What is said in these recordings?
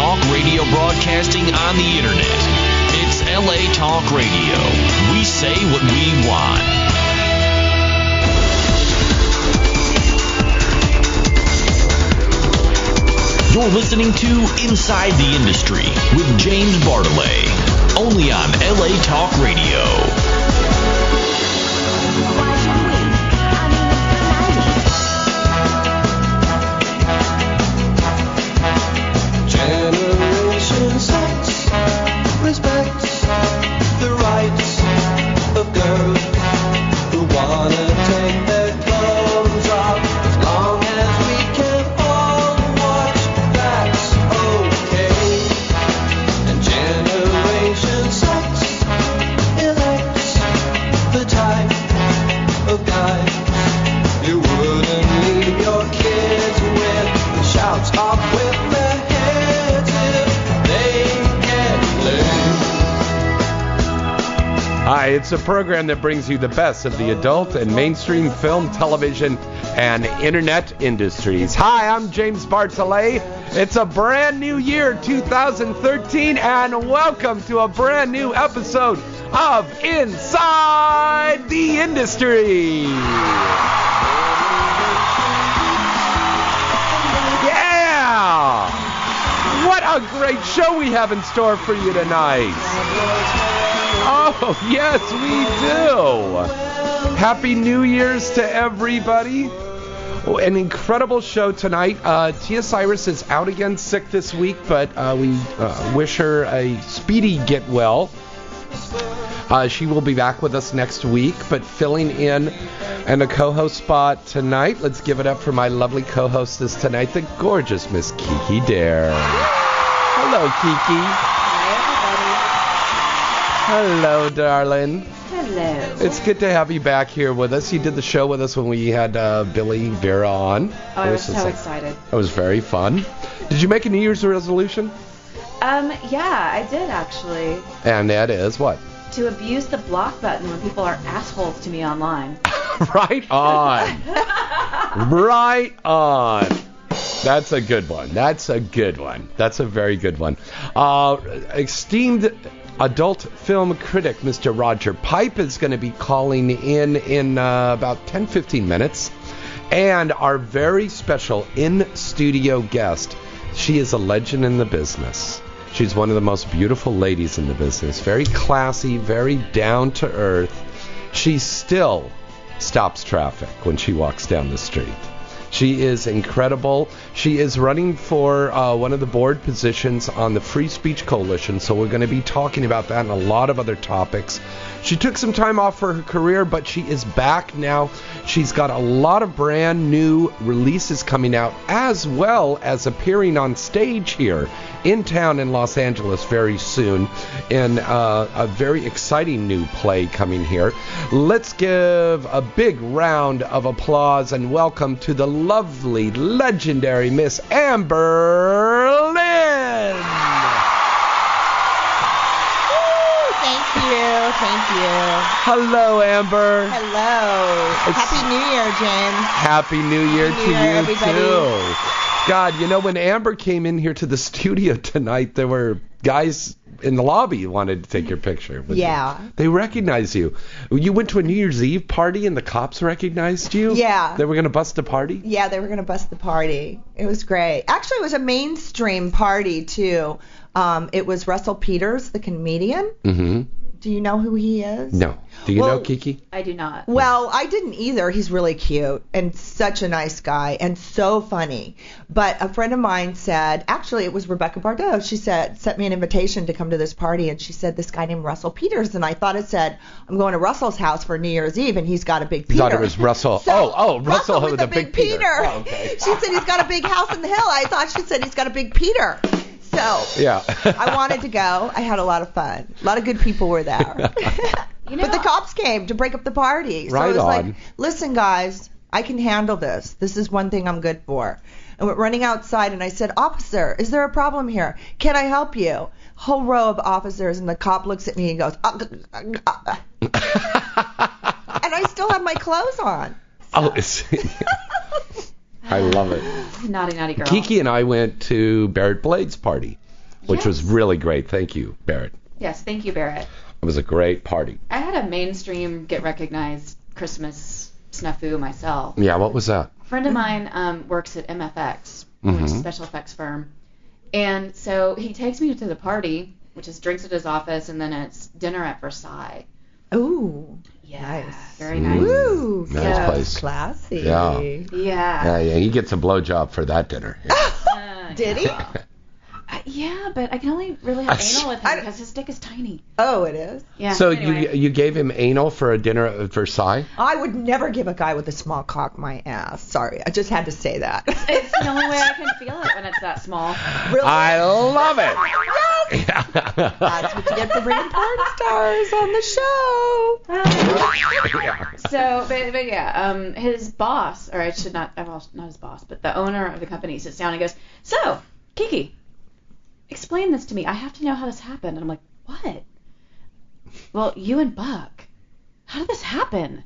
talk radio broadcasting on the internet. It's LA Talk Radio. We say what we want. You're listening to Inside the Industry with James Bartholet, only on LA Talk Radio. It's a program that brings you the best of the adult and mainstream film, television, and internet industries. Hi, I'm James Bartholet. It's a brand new year, 2013, and welcome to a brand new episode of Inside the Industry. Yeah! What a great show we have in store for you tonight. Oh, yes, we do. Happy New Year's to everybody. Oh, an incredible show tonight. Uh, Tia Cyrus is out again sick this week, but uh, we uh, wish her a speedy get well. Uh, she will be back with us next week, but filling in in a co-host spot tonight. Let's give it up for my lovely co-hostess tonight, the gorgeous Miss Kiki D'Aire. Hello, Kiki. Hello, darling. Hello. It's good to have you back here with us. You did the show with us when we had uh, Billy Vera on. Oh, I was so excited. It was very fun. Did you make a New Year's resolution? Um, yeah, I did actually. And that is what? To abuse the block button when people are assholes to me online. right on. right on. That's a good one. That's a good one. That's a very good one. Uh, esteemed adult film critic Mr. Roger Pipe is going to be calling in in uh, about 10 15 minutes. And our very special in studio guest, she is a legend in the business. She's one of the most beautiful ladies in the business. Very classy, very down to earth. She still stops traffic when she walks down the street. She is incredible. She is running for uh, one of the board positions on the Free Speech Coalition, so we're going to be talking about that and a lot of other topics. She took some time off for her career, but she is back now. She's got a lot of brand new releases coming out, as well as appearing on stage here in town in Los Angeles very soon in uh, a very exciting new play coming here. Let's give a big round of applause and welcome to the lovely, legendary Miss Amber Lynn. Thank you, thank you. Hello, Amber. Hello. It's- Happy New Year, James. Happy New Year Happy to New Year, you everybody. too. God, you know when Amber came in here to the studio tonight, there were guys in the lobby wanted to take your picture. with you. Yeah. They recognized you. You went to a New Year's Eve party and the cops recognized you. Yeah. They were gonna bust the party. Yeah, they were gonna bust the party. It was great. Actually, it was a mainstream party too. Um, it was Russell Peters, the comedian. Mm-hmm. Do you know who he is? No. Do you Well- know Kiki? I do not. Well, I didn't either. He's really cute and such a nice guy and so funny. But a friend of mine said, actually, it was Rebecca Bardot. She said, sent me an invitation to come to this party, and she said this guy named Russell Peters, and I thought it said, I'm going to Russell's house for New Year's Eve, and he's got a big You Peter. thought it was Russell. So, oh, oh, Russell, with with the the big Peter. Peter. Oh, okay. She said he's got a big house in the hill. I thought she said he's got a big Peter. So Yeah. I wanted to go. I had a lot of fun. A lot of good people were there. You know, but the cops came to break up the party. So Right I was on. like, listen, guys, I can handle this. This is one thing I'm good for. And we're running outside, and I said, Officer, is there a problem here? Can I help you? Whole row of officers, and the cop looks at me and goes, uh, uh, uh, uh. and I still have my clothes on. oh, it's, I love it. Naughty, naughty girl. Kiki and I went to Barrett Blade's party, which was really great. Thank you, Barrett. Yes, thank you, Barrett. It was a great party. I had a mainstream get recognized Christmas snafu myself. Yeah, what was that? A friend of mine um, works at MFX, which is a Mhm. special effects firm. And so he takes me to the party, which is drinks at his office, and then it's dinner at Versailles. Ooh. Yeah, Nice. very Mm. nice. Ooh. Nice Yeah. place. Classy. Yeah. Yeah. Yeah, yeah, he gets a blowjob for that dinner. Uh, Did he? Uh, yeah, but I can only really have anal with I- him because his dick is tiny. Oh, it is. Yeah. so anyway. you you gave him anal for a dinner at Versailles? I would never give a guy with a small cock my ass. Sorry, I just had to say that. It's the only way I can feel it when it's that small. really? I love it. That's what you get for bringing porn stars on the show. So, but, but yeah, um, his boss, or I should not, well, not his boss, but the owner of the company sits down and goes, "So, Kiki, explain this to me. I have to know how this happened." And I'm like, "What?" Well, you and Buck, how did this happen?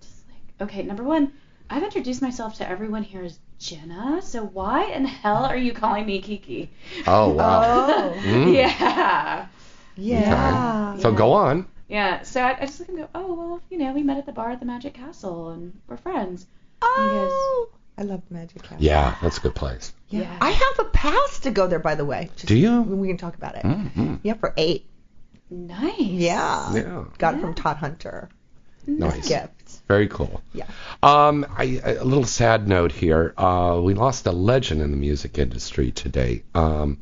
Just like, okay, number one, I've introduced myself to everyone here as Jenna, so why in hell are you calling me Kiki? Oh wow. Oh, Mm. Yeah. yeah. So go on. Yeah, so I, I just look and go, oh, well, you know, we met at the bar at the Magic Castle and we're friends. Oh, I love Magic Castle. Yeah, that's a good place. Yeah. Yeah. I have a pass to go there, by the way. Just- Do you? We can talk about it. Mm-hmm. Yeah, for eight. Nice. Yeah. Yeah. Got it from Todd Hunter. Nice. Gift. Very cool. Yeah. Um, I, a little sad note here. Uh, we lost a legend in the music industry today. Um,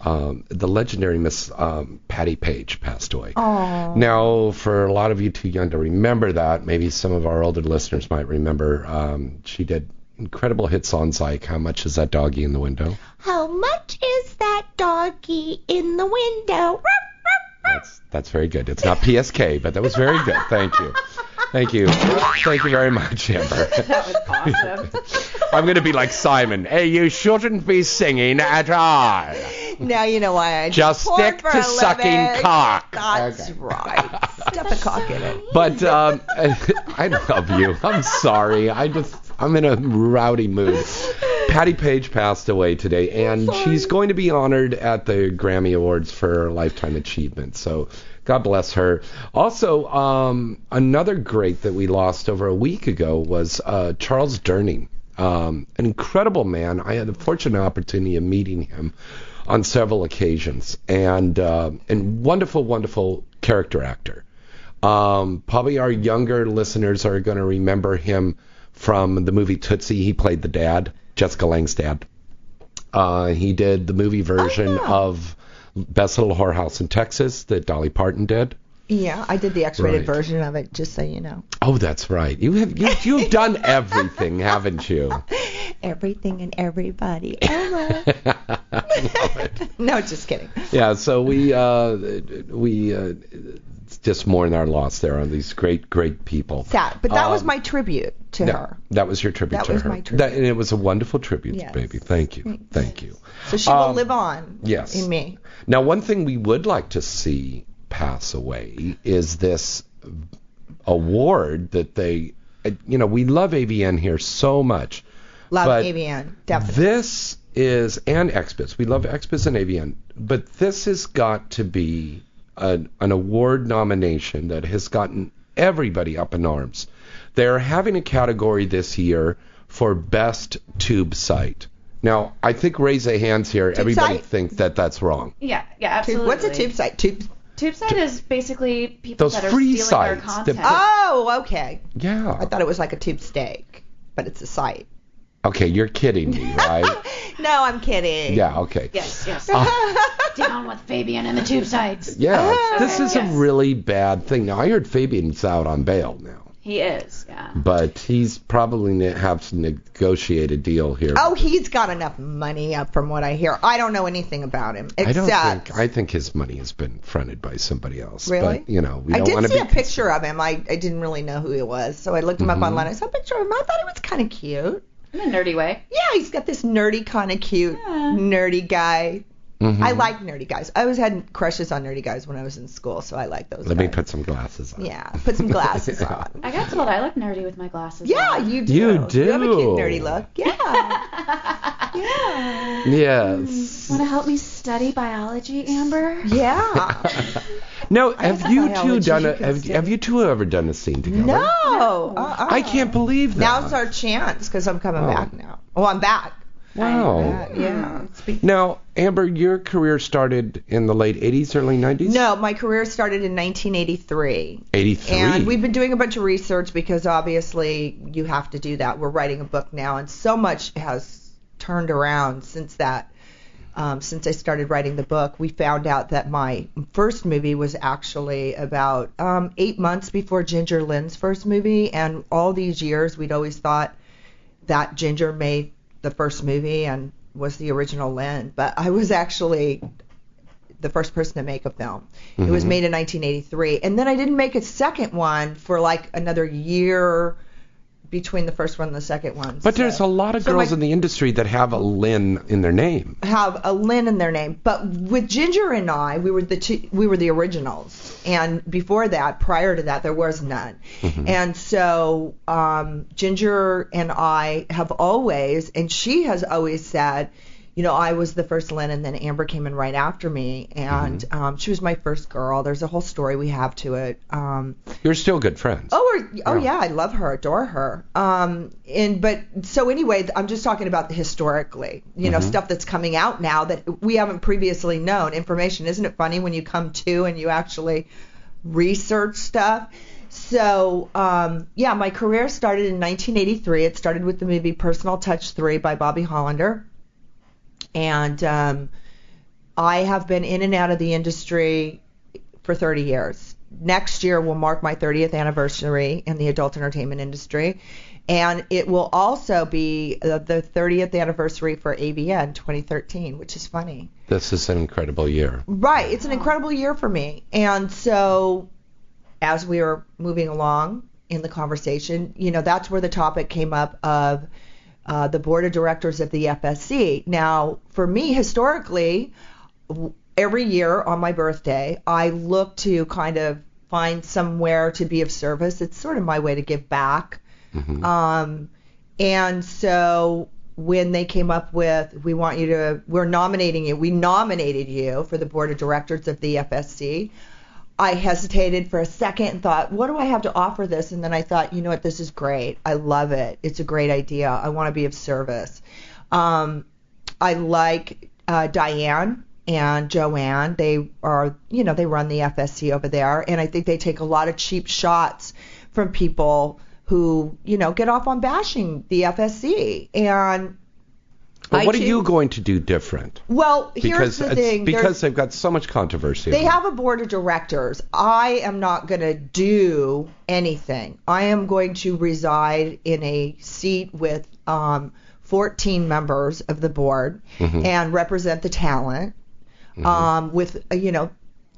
um, the legendary Miss um, Patti Page passed away. Oh. Now, for a lot of you too young to remember that, maybe some of our older listeners might remember. Um, she did incredible hit songs like "How Much Is That Doggy in the Window." How much is that doggy in the window? That's that's very good. It's not PSK, but that was very good. Thank you, thank you, thank you very much, Amber. That was awesome. I'm gonna be like Simon. Hey, you shouldn't be singing at all. Now you know why I do Just stick for to a sucking living. cock. That's Okay. right. Stuff a cock in it. But um, I love you. I'm sorry. I just I'm in a rowdy mood. Patti Page passed away today, and she's going to be honored at the Grammy Awards for her lifetime achievement. So God bless her. Also, um, another great that we lost over a week ago was uh, Charles Durning. Um, an incredible man. I had the fortunate opportunity of meeting him on several occasions, and uh, and wonderful, wonderful character actor. Um, probably our younger listeners are going to remember him from the movie Tootsie. He played the dad, Jessica Lange's dad. Uh, he did the movie version yeah. of Best Little Whorehouse in Texas that Dolly Parton did. Yeah, I did the X-rated Right. version of it, just so you know. Oh, that's right. You have you, you've done everything, haven't you? Everything and everybody. Ever. No, just kidding. Yeah, so we uh, we uh, just mourn our loss there on these great great people. Sad, but that was Um, my tribute to That, her. that was your tribute That to was her. my tribute. That, and it was a wonderful tribute, Yes. baby. Thank you. Thank you. So she will Um, live on. yes. In me. Now, one thing we would like to see pass away is this award that they, uh, you know, we love AVN here so much. Love AVN, definitely. This is and XBIZ. We love XBIZ and AVN, but this has got to be an, an award nomination that has gotten everybody up in arms. They're having a category this year for best tube site. Now, I think raise a hands here. everybody site? thinks that that's wrong. Yeah, yeah, Tube- absolutely. what's a tube site? Tube. TubeSite is basically people Those that are free stealing our sites content. that Oh, okay. Yeah. I thought it was like a tube steak, but it's a site. Okay, you're kidding me, right? no, I'm kidding. yeah. Okay. yes, yes. Uh, Down with Fabian and the tube sites. Yeah. this is Yes. a really bad thing. Now, I heard Fabian's out on bail now. He is, yeah. but he's probably ne- have to negotiate a deal here. Oh, he's got enough money up from what I hear. I don't know anything about him I don't think. I think his money has been fronted by somebody else. Really? But you know, we I don't did see be. a picture of him. I, I didn't really know who he was, so I looked him Mm-hmm. up online. I saw a picture of him. I thought he was kind of cute. In a nerdy way. Yeah, he's got this nerdy kind of cute Yeah. nerdy guy. Mhm. I like nerdy guys. I always had crushes on nerdy guys when I was in school, so I like those. Let me put some glasses on. Yeah, put some glasses Yeah. on. I got told I look nerdy with my glasses Yeah, on. you do. You do. You have a cute do. nerdy look. Yeah. yeah. Yes. Want to help me study biology, Amber? Yeah. No, have have you two done a have, have you two ever done a scene together? no. Uh-uh. I can't believe that. Now's our chance because I'm coming Oh. back now. Oh, I'm back. Wow. Uh, yeah. Now, Amber, your career started in the late 80s, early 90s? No, my career started in 1983. 83. And we've been doing a bunch of research because obviously you have to do that. We're writing a book now, and so much has turned around since that. Um, since I started writing the book, we found out that my first movie was actually about um, eight months before Ginger Lynn's first movie, and all these years we'd always thought that Ginger made the first movie and was the original Lynn, but I was actually the first person to make a film. It was Mhm. made in 1983, and then I didn't make a second one for like another year between the first one and the second one. But there's a lot of so girls my- in the industry that have a Lynn in their name. have a Lynn in their name. But with Ginger and I, we were the two, we were the originals, and before that, prior to that, there was none. And so um, Ginger and I have always, and she has always said, you know, I was the first Lynn, and then Amber came in right after me, and um, she was my first girl. There's a whole story we have to it. Um, You're still good friends. Oh, we're, oh Yeah. yeah, I love her, adore her. Um, and but so anyway, I'm just talking about the historically, you know, Mhm. stuff that's coming out now that we haven't previously known. Information, isn't it funny when you come to and you actually research stuff? So um, yeah, my career started in 1983. It started with the movie Personal Touch 3 by Bobby Hollander, and um, I have been in and out of the industry for 30 years. Next year will mark my 30th anniversary in the adult entertainment industry, and it will also be uh, the 30th anniversary for AVN 2013, which is funny. This is an incredible year. Right, it's an incredible year for me. And so as we were moving along in the conversation, you know, that's where the topic came up of uh, the board of directors of the FSC. Now, for me, historically, every year on my birthday, I look to kind of find somewhere to be of service. It's sort of my way to give back. Mhm. Um, and so when they came up with, we want you to, we're nominating you, we nominated you for the board of directors of the FSC. I hesitated for a second and thought, what do I have to offer this? And then I thought, you know what, this is great. I love it. It's a great idea. I want to be of service. Um, I like uh, Diane and Joanne. They are, you know, they run the FSC over there, and I think they take a lot of cheap shots from people who, you know, get off on bashing the FSC. And But I what are you going to do different? Well, here's Because the it's thing. Because they've got so much controversy. they have a board of directors. I am not going to do anything. I am going to reside in a seat with um, 14 members of the board Mhm. and represent the talent Mm-hmm. um, with, uh, you know,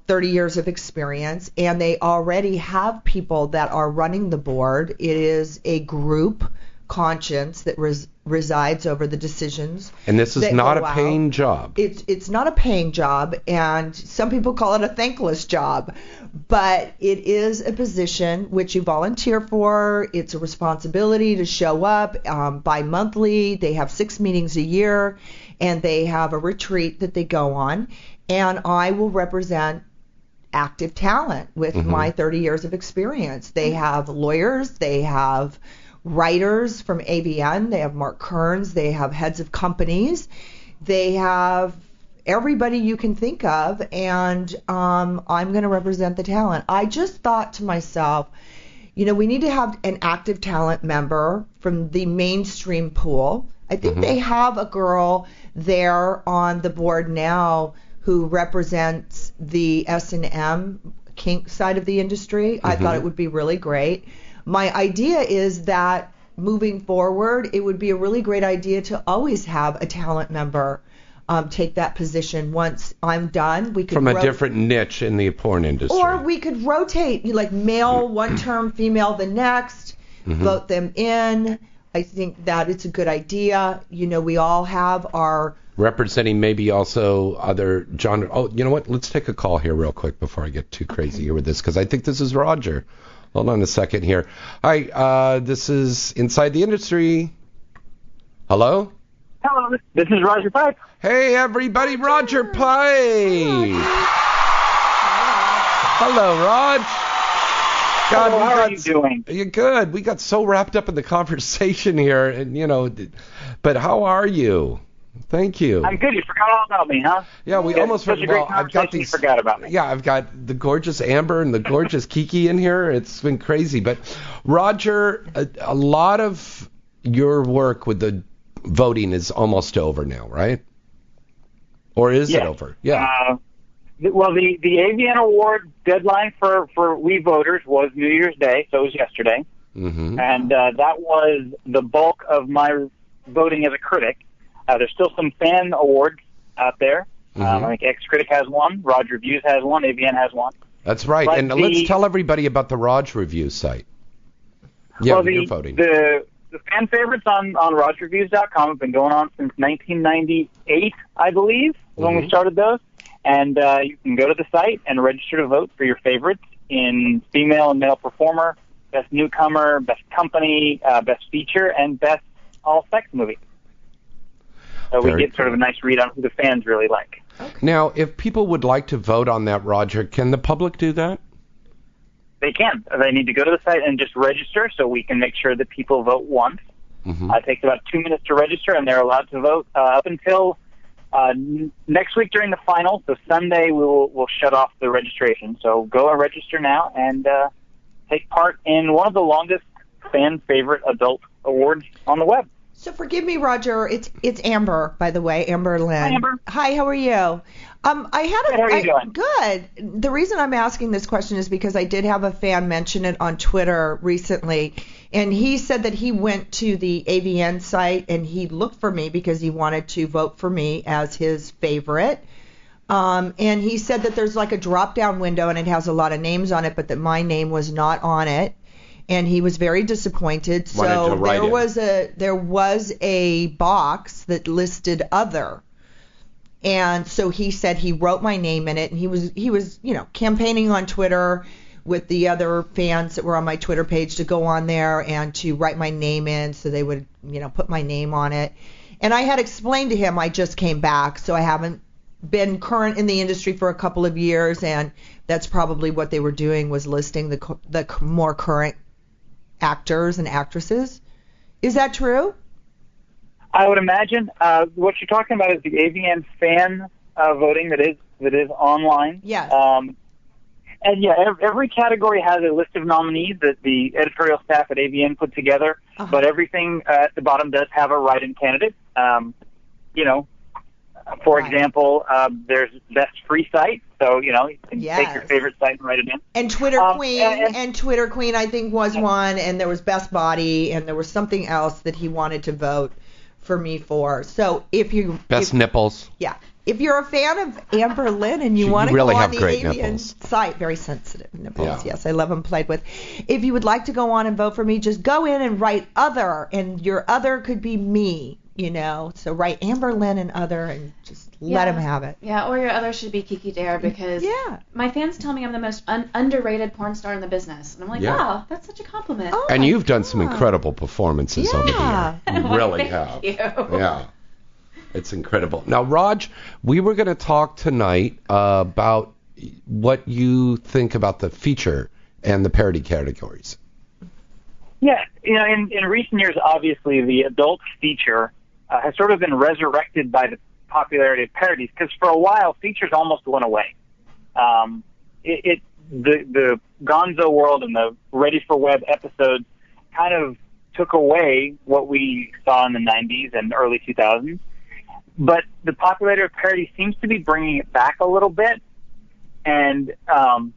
30 years of experience. And they already have people that are running the board. It is a group conscience that res- resides over the decisions And this is not a out. paying job. it's it's not a paying job and some people call it a thankless job but it is a position which you volunteer for it's a responsibility to show up um, bi-monthly they have six meetings a year and they have a retreat that they go on and i will represent active talent with Mhm. my 30 years of experience. They have lawyers, they have writers from AVN, they have Mark Kernes, they have heads of companies, they have everybody you can think of, and um, I'm going to represent the talent. I just thought to myself, you know, we need to have an active talent member from the mainstream pool. I think Mhm. they have a girl there on the board now who represents the S&M kink side of the industry. I thought it would be really great. My idea is that moving forward, it would be a really great idea to always have a talent member um, take that position once I'm done. We could From a ro- different niche in the porn industry. or we could rotate, you like male one term, female the next, Mm-hmm. vote them in. I think that it's a good idea. You know, we all have our representing maybe also other genre. Oh, you know what? Let's take a call here real quick before I get too crazy here with this because I think this is Roger. Hold on a second here. Hi, uh, this is Inside the Industry. Hello? Hello, this is Roger Pipe. Hey, everybody, Roger Pipe. Hello, Rog. God, Hello, how got are you doing? You're good. We got so wrapped up in the conversation here, and you know, but how are you? Thank you. I'm good. You forgot all about me, huh? Yeah, we Yeah, almost a well, I've got these. forgot about me. Yeah, I've got the gorgeous Amber and the gorgeous Kiki in here. It's been crazy, but Roger, a, a lot of your work with the voting is almost over now, right? Or is it over? Yeah. Uh, well, the the AVN Award deadline for for we voters was New Year's Day, so it was yesterday, hmm and uh, that was the bulk of my voting as a critic. Uh, there's still some fan awards out there. Um, Mhm. I think X Critic has one, Rog Reviews has one, AVN has one. That's right. But and the- let's tell everybody about the Rog Review site. Yeah, well, the, you're voting. The, the fan favorites on, on RogReviews.com have been going on since 1998, I believe, when Mhm. we started those. And uh, you can go to the site and register to vote for your favorites in female and male performer, best newcomer, best company, uh, best feature, and best all sex movie. So we get sort of a nice read on who the fans really like. now, if people would like to vote on that, Roger, can the public do that? They can. They need to go to the site and just register so we can make sure that people vote once. hmm Uh, it takes about two minutes to register, and they're allowed to vote uh, up until uh, n- next week during the final. So Sunday we'll we'll shut off the registration. So go and register now and uh, take part in one of the longest fan favorite adult awards on the web. So forgive me, Roger. It's it's Amber, by the way, Amber Lynn. Hi, Amber. Hi, how are you? Um, I had a Good, how are you I- doing? good. The reason I'm asking this question is because I did have a fan mention it on Twitter recently, and he said that he went to the AVN site and he looked for me because he wanted to vote for me as his favorite. Um, and he said that there's like a drop down window and it has a lot of names on it, but that my name was not on it. And he was very disappointed. So there in. was a there was a box that listed other. And so he said he wrote my name in it and he was he was, you know, campaigning on Twitter with the other fans that were on my Twitter page to go on there and to write my name in so they would, you know, put my name on it. And I had explained to him I just came back, so I haven't been current in the industry for a couple of years, and that's probably what they were doing was listing the the more current actors and actresses. Is that true? I would imagine uh, what you're talking about is the AVN fan uh, voting that is that is online. Yes. Um, and yeah, every category has a list of nominees that the editorial staff at AVN put together, Uh-huh. but everything uh, at the bottom does have a write-in candidate. Um, you know, for Right. example, um, there's best free site, so you know you can take your favorite site and write it in. And Twitter Um, Queen and- and, and- Twitter Queen I think was one, and there was Best Body, and there was something else that he wanted to vote for me for. So if you Best if, nipples. yeah, if you're a fan of Amber Lynn and you You want to really go on the great AVN nipples. site, very sensitive nipples. Yeah. Yes, I love them played with. If you would like to go on and vote for me, just go in and write other, and your other could be me. You know, so write Amber Lynn and other, and just let them have it. Yeah, or your other should be Kiki D'Aire because Yeah. my fans tell me I'm the most un- underrated porn star in the business, and I'm like, Yeah. wow, that's such a compliment. Oh And you've done some incredible performances Yeah. over the year. You really Thank have. you. Yeah. It's incredible. Now, Rog, we were going to talk tonight uh, about what you think about the feature and the parody categories. Yeah, you know, in, in recent years, obviously, the adult feature uh, has sort of been resurrected by the popularity of parodies because for a while, features almost went away. Um, it, it the the Gonzo world and the Ready for Web episodes kind of took away what we saw in the 90s and early 2000s. But the popularity of parody seems to be bringing it back a little bit. And um,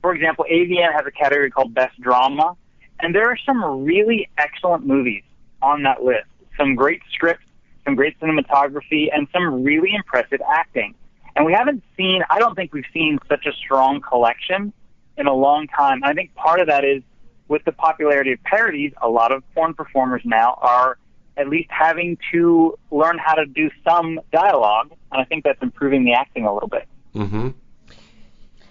for example, AVN has a category called Best Drama, and there are some really excellent movies on that list. Some great scripts, some great cinematography, and some really impressive acting. And we haven't seen, I don't think we've seen such a strong collection in a long time. I think part of that is with the popularity of parodies, a lot of porn performers now are at least having to learn how to do some dialogue, and I think that's improving the acting a little bit. Mm-hmm.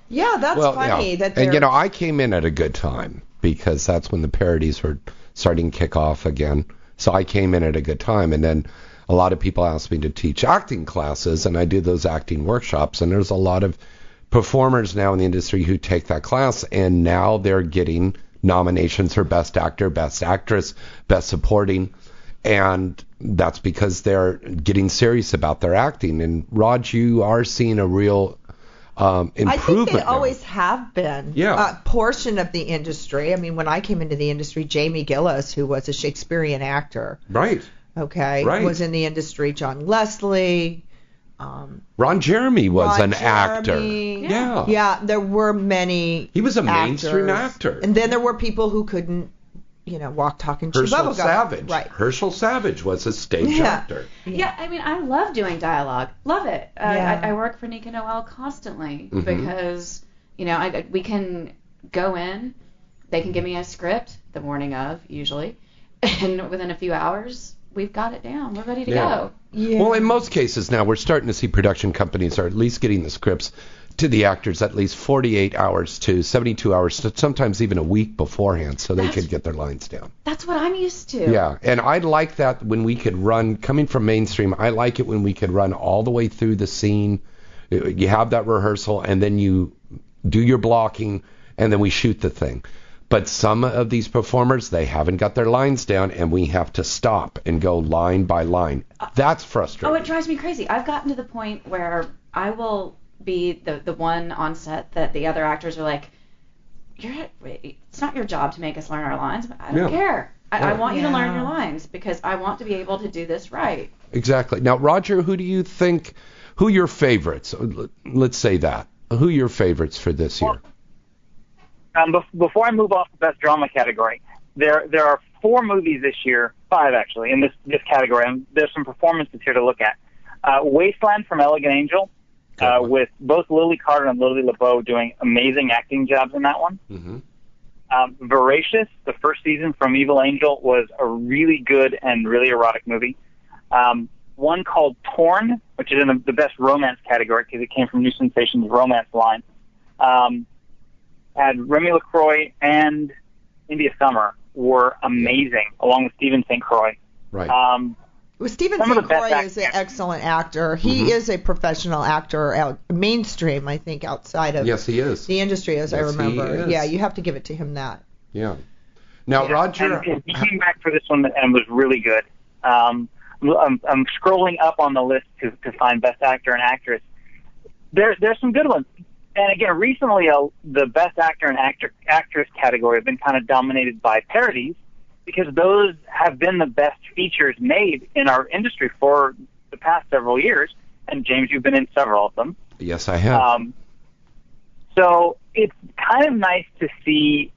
Yeah, that's well, funny. yeah. That and you know, I came in at a good time because that's when the parodies were starting to kick off again. So I came in at a good time, and then a lot of people asked me to teach acting classes, and I do those acting workshops, and there's a lot of performers now in the industry who take that class, and now they're getting nominations for Best Actor, Best Actress, Best Supporting, and that's because they're getting serious about their acting. And Rog, you are seeing a real um, I think they always have been Yeah. a portion of the industry. I mean, when I came into the industry, Jamie Gillis, who was a Shakespearean actor, right. okay, Right. was in the industry. John Leslie, um, Ron Jeremy was Ron an actor. Jeremy. Yeah. yeah, there were many. He was a mainstream actor. and then there were people who couldn't, you know, walk, talk, and chew Herschel bubblegum. Savage. Right. Herschel Savage was a stage Yeah. actor. Yeah, yeah. I mean, I love doing dialogue. Love it. Uh, Yeah. I, I work for Nica Noelle constantly Mhm. because you know I, I- we can go in, they can give me a script the morning of usually, and within a few hours we've got it down. We're ready to Yeah. go. Yeah. Well, in most cases now, we're starting to see production companies are at least getting the scripts to the actors at least 48 hours to 72 hours, sometimes even a week beforehand, so they That's- could get their lines down. That's what I'm used to. Yeah, and I like that when we could run, coming from mainstream, I like it when we could run all the way through the scene. You have that rehearsal, and then you do your blocking, and then we shoot the thing. But some of these performers, they haven't got their lines down, and we have to stop and go line by line. Uh, That's frustrating. Oh, it drives me crazy. I've gotten to the point where I will be the the one on set that the other actors are like, "You're it's not your job to make us learn our lines. But I don't Yeah. care. I, I Right. want you to learn your lines because I want to be able to do this right." Exactly. Now, Roger, who do you think, who your favorites? Let's say that. Who your favorites for this year? Um, before I move off the best drama category, there there are four movies this year, five actually, in this this category. And there's some performances here to look at. Uh, Wasteland from Elegant Angel, uh, with both Lily Carter and Lily LaBeau doing amazing acting jobs in that one. hmm Um, Voracious, the first season from Evil Angel, was a really good and really erotic movie. Um, one called Torn, which is in the, the best romance category because it came from New Sensations romance line, um, had Remy LaCroix and India Summer were amazing, along with Steven St. Croix. Right. Um, Well, Steven Some St. Croix is an excellent actor. He Mhm. is a professional actor, out mainstream, I think, outside of yes, he is. the industry, as I Yes, he remember. is. Yeah, you have to give it to him that. Yeah. Now, Yeah, Roger. and, and he came back for this one and was really good. Um, I'm, I'm scrolling up on the list to, to find best actor and actress. There, there's some good ones. And again, recently uh, the best actor and actor actress category have been kind of dominated by parodies because those have been the best features made in our industry for the past several years. And James, you've been in several of them. yes, I have. Um, so it's kind of nice to see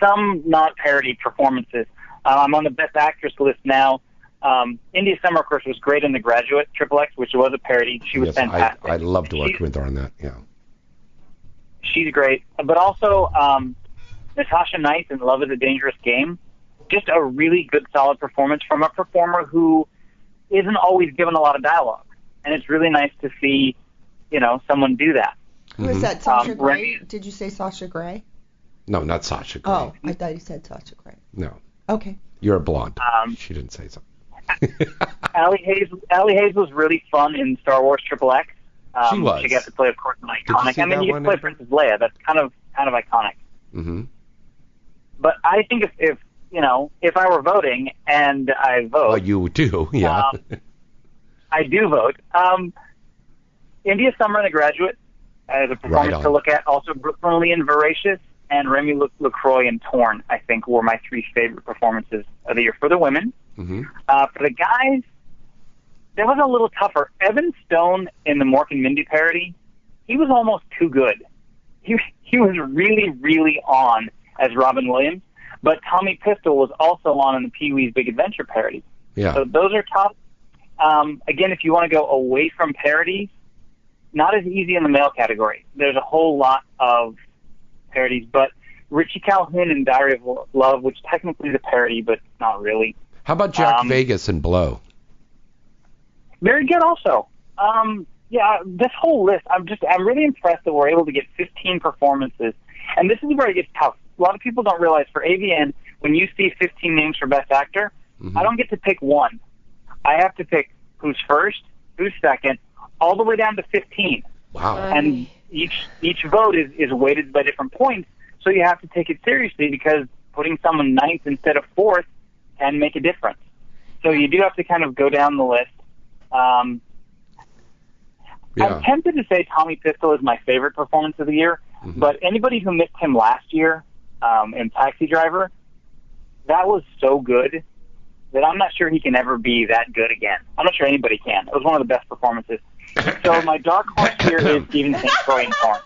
some not parody performances. Uh, I'm on the best actress list now. Um, India Summer, of course, was great in The Graduate, Triple X, which was a parody. She was yes, I, fantastic. I loved working with her on that. Yeah. she's great. But also um, Natasha Knight in Love is a Dangerous Game. Just a really good, solid performance from a performer who isn't always given a lot of dialogue, and it's really nice to see, you know, someone do that. Who is Mhm. that? Sasha Um, Grey? Remy- Did you say Sasha Grey? No, not Sasha. Grey. Oh, I thought you said Sasha Grey. No, Okay. you're a blonde. Um, she didn't say so. Allie Haze, Allie Haze was really fun in Star Wars Triple X. Um, She was. She got to play, of course, an you iconic. see I mean, you one, play Amber? Princess Leia. That's kind of kind of iconic. hmm But I think if, if you know, if I were voting and I vote, Well, you do. Yeah. Um, I do vote. Um, India Summer and The Graduate as a performance on. to look at. Also, Brooklyn Lee and Voracious and Remy La- LaCroix and Torn, I think, were my three favorite performances of the year for the women. hmm Uh, for the guys, that was a little tougher. Evan Stone in the Mork and Mindy parody, he was almost too good. He he was really really on as Robin Williams, but Tommy Pistol was also on in the Pee Wee's Big Adventure parody. Yeah. So those are tough. Um, again, if you want to go away from parodies, not as easy in the male category. There's a whole lot of parodies, but Richie Calhoun in Diary of Love, which technically is a parody, but not really. How about Jack um, Vegas and Blow? Very good, also. Um, yeah, this whole list, I'm just, I'm really impressed that we're able to get 15 performances. And this is where it gets tough. A lot of people don't realize for AVN, when you see 15 names for Best Actor, Mhm. I don't get to pick one. I have to pick who's first, who's second, all the way down to 15. Wow. And each each vote is, is weighted by different points, so you have to take it seriously because putting someone ninth instead of fourth can make a difference. So you do have to kind of go down the list. Um, yeah. I'm tempted to say Tommy Pistol is my favorite performance of the year, Mhm. but anybody who missed him last year um, in Taxi Driver, that was so good that I'm not sure he can ever be that good again. I'm not sure anybody can. It was one of the best performances. So my dark horse here is Steven St. Croix and Torrance.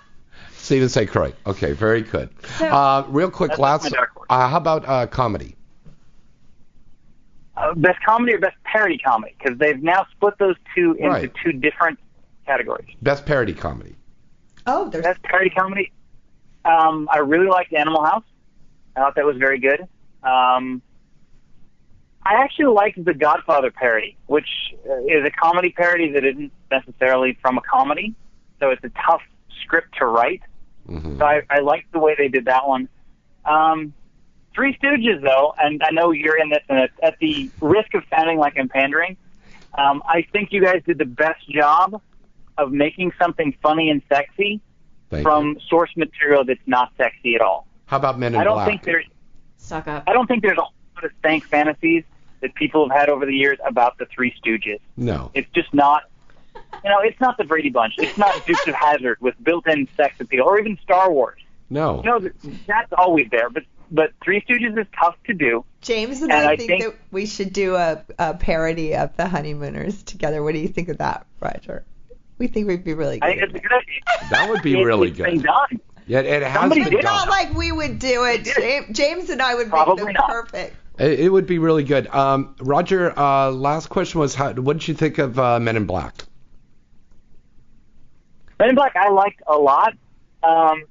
Steven St. Croix. Okay, very good. So- uh, real quick, That's last. my. Uh, how about uh, comedy? Uh, best comedy or best parody comedy? Because they've now split those two into Right. two different categories. Best parody comedy. Oh, there's Best parody comedy. Um, I really liked Animal House. I thought that was very good. Um, I actually liked the Godfather parody, which uh, is a comedy parody that isn't necessarily from a comedy, so it's a tough script to write. hmm So I, I liked the way they did that one. Um, Three Stooges, though, and I know you're in this, and at, at the risk of sounding like I'm pandering, um, I think you guys did the best job of making something funny and sexy Thank from you. source material that's not sexy at all. How about Men in I don't Black? think there's Suck up. I don't think there's a whole lot of stank fantasies that people have had over the years about the Three Stooges. no. It's just not. You know, it's not the Brady Bunch. It's not Dukes of Hazzard with built-in sex appeal, or even Star Wars. No. No, th- that's always there. But but Three Stooges is tough to do. James and, And I, I think, think- that we should do a, a parody of the Honeymooners together. What do you think of that, Roger? We think we'd be really good. I think it's a good idea. That would be really it's been good. done. Yeah, it has Somebody been did. It's not like we would do it. They. James, James and I would make Probably them not. perfect. It, it would be really good. Um, Roger, uh, last question was, how, what did you think of uh, Men in Black? Men in Black, I liked a lot. Um,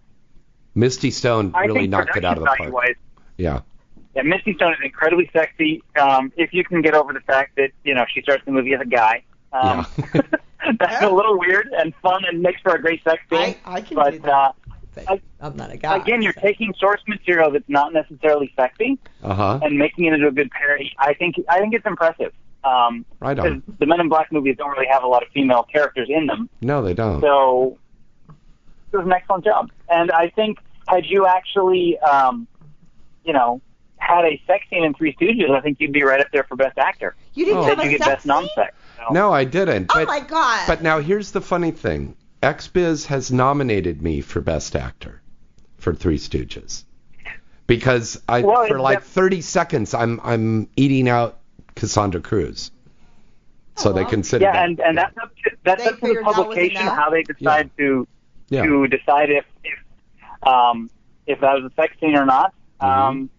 Misty Stone I really knocked it out of the production park. value-wise, Yeah. Yeah, Misty Stone is incredibly sexy. Um, if you can get over the fact that you know she starts the movie as a guy, um, that's a little weird and fun and makes for a great sex scene. I, I can but do that. uh, but I- I'm not a guy. again, you're so. taking source material that's not necessarily sexy Uh huh. and making it into a good parody. I think I think it's impressive. Um, Right because on. the Men in Black movies don't really have a lot of female characters in them, No, they don't. so it was an excellent job. And I think had you actually, um, you know, had a sex scene in Three Stooges, I think you'd be right up there for Best Actor. You didn't Oh. have Did a you get sex Best scene? Non-Sex? So- No, I didn't. Oh But, my god. but now here's the funny thing. XBiz has nominated me for Best Actor for Three Stooges. Because I Well, for like def- 30 seconds I'm I'm eating out Cassandra Cruz. So they wow. consider Yeah, that. and and that's up to that's up to the figured that was publication how they decide to yeah. to decide if if um if that was a sex scene or not. Mhm. Um,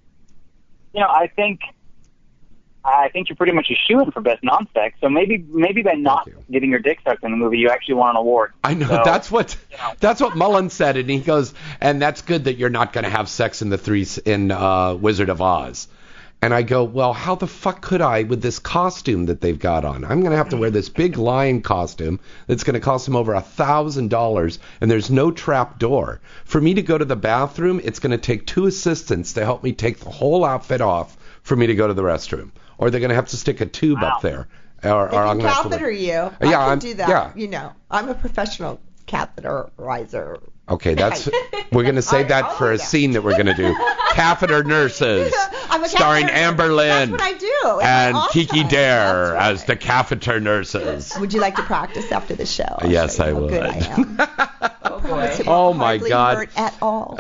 you know, I think I think you're pretty much a shoe in for best non-sex. So maybe maybe by not you. getting your dick sucked in the movie, you actually won an award. I know So, that's what you know. that's what Mullen said, and he goes, and that's good that you're not going to have sex in the three in uh, Wizard of Oz. And I go, well, how the fuck could I with this costume that they've got on? I'm going to have to wear this big lion costume that's going to cost them over a thousand dollars, and there's no trap door. For me to go to the bathroom, it's going to take two assistants to help me take the whole outfit off for me to go to the restroom, or they're going to have to stick a tube Wow. up there, or, They or I'm can going to have to. catheter you. I Yeah, can I'm- do that. yeah. You know, I'm a professional catheterizer. Okay, that's we're gonna save that I'll for a that. scene that we're gonna do. Catheter nurses, I'm a starring catheter- Amber Lynn That's what I do. And my off Kiki. D'Aire That's as the catheter nurses. Would you like to practice after the show? I'll Yes, show you I how would. Good I am. Oh boy. It Oh, won't my hardly God. hurt at all.